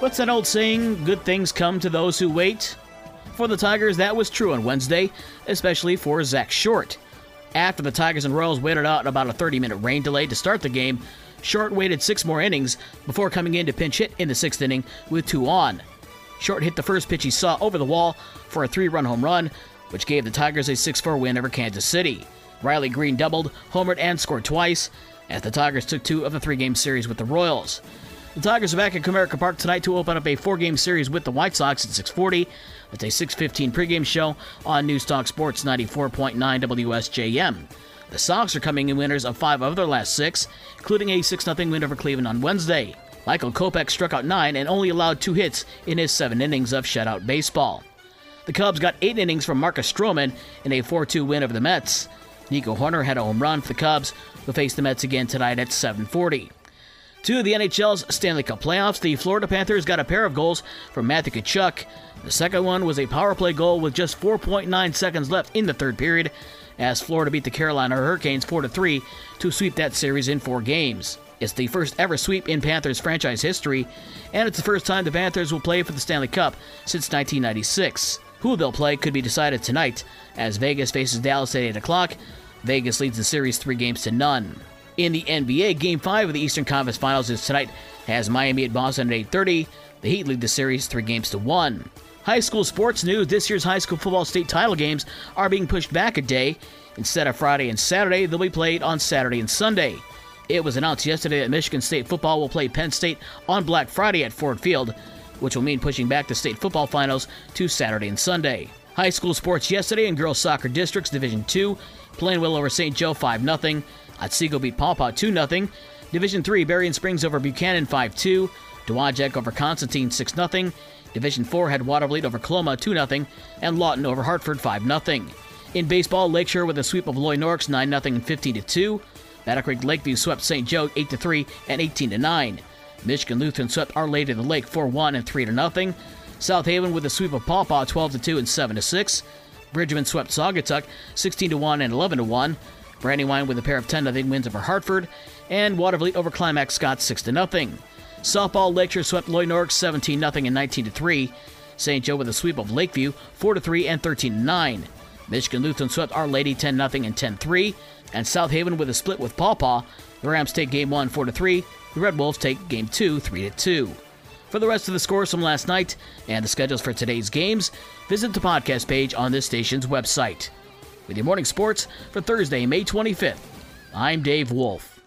What's that old saying? Good things come to those who wait? For the Tigers, that was true on Wednesday, especially for Zack Short. After the Tigers and Royals waited out about a 30 minute rain delay to start the game, Short waited six more innings before coming in to pinch hit in the sixth inning with two on. Short hit the first pitch he saw over the wall for a three run home run, which gave the Tigers a 6 4 win over Kansas City. Riley Greene doubled, homered, and scored twice, as the Tigers took two of the three game series with the Royals. The Tigers are back at Comerica Park tonight to open up a four-game series with the White Sox at 6:40. That's a 6:15 pregame show on News Talk Sports 94.9 WSJM. The Sox are coming in winners of five of their last six, including a 6-0 win over Cleveland on Wednesday. Michael Kopech struck out nine and only allowed two hits in his seven innings of shutout baseball. The Cubs got eight innings from Marcus Stroman in a 4-2 win over the Mets. Nico Hoerner had a home run for the Cubs, who face the Mets again tonight at 7:40. To the NHL's Stanley Cup playoffs, the Florida Panthers got a pair of goals from Matthew Tkachuk. The second one was a power play goal with just 4.9 seconds left in the third period, as Florida beat the Carolina Hurricanes 4-3 to sweep that series in four games. It's the first ever sweep in Panthers franchise history, and it's the first time the Panthers will play for the Stanley Cup since 1996. Who they'll play could be decided tonight, as Vegas faces Dallas at 8 o'clock. Vegas leads the series three games to none. In the NBA, Game 5 of the Eastern Conference Finals is tonight, has Miami at Boston at 8.30. The Heat lead the series three games to one. High school sports news, this year's high school football state title games are being pushed back a day. Instead of Friday and Saturday, they'll be played on Saturday and Sunday. It was announced yesterday that Michigan State football will play Penn State on Black Friday at Ford Field, which will mean pushing back the state football finals to Saturday and Sunday. High school sports yesterday in girls soccer districts Division 2, Plainwell over St. Joe 5 0. Otsego beat Paw Paw 2 0. Division 3, Berrien Springs over Buchanan 5 2. Dowagiac over Constantine 6 0. Division 4 had Watervliet over Coloma 2 0. And Lawton over Hartford 5 0. In baseball, Lakeshore with a sweep of Loy Norrix 9 0 and 15 2. Battle Creek Lakeview swept St. Joe 8 3 and 18 9. Michigan Lutheran swept Our Lady of the Lake 4 1 and 3 0. South Haven with a sweep of Paw Paw 12 2 and 7 6. Bridgman swept Saugatuck 16 1 and 11 1. Brandywine with a pair of 10 0 wins over Hartford, and Watervliet over Climax Scott 6 0. Softball Lakeshore swept Loy Norrix 17 0 and 19 3. St. Joe with a sweep of Lakeview 4 3 and 13 9. Michigan Lutheran swept Our Lady 10 0 and 10 3. And South Haven with a split with Paw Paw. The Rams take game 1 4 3. The Red Wolves take game 2 3 2. For the rest of the scores from last night and the schedules for today's games, visit the podcast page on this station's website. With your morning sports for Thursday, May 25th, I'm Dave Wolf.